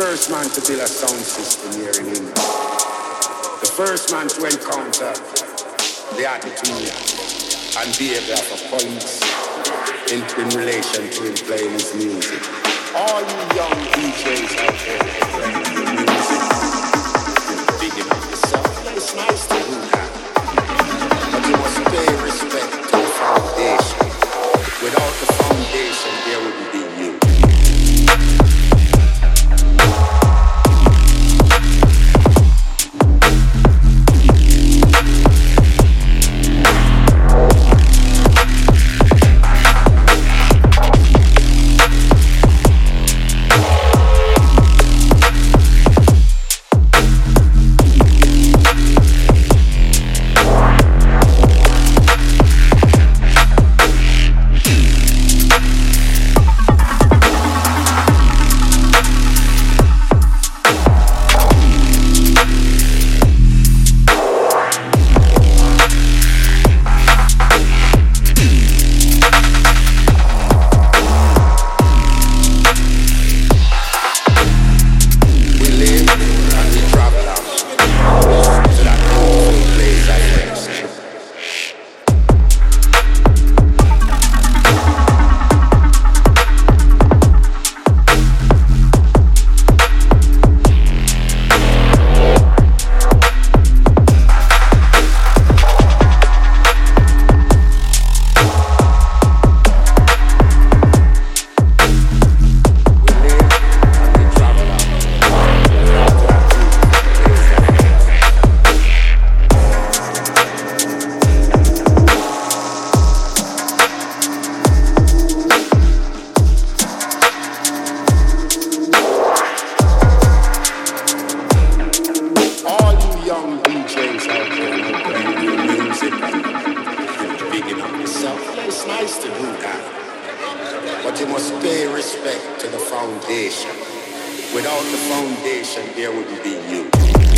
first man to build a sound system here in England. The first man to encounter the attitude and behavior of a police in, in relation to him playing his music. All you young DJs out there must pay respect to the foundation. Without the foundation, there wouldn't be you.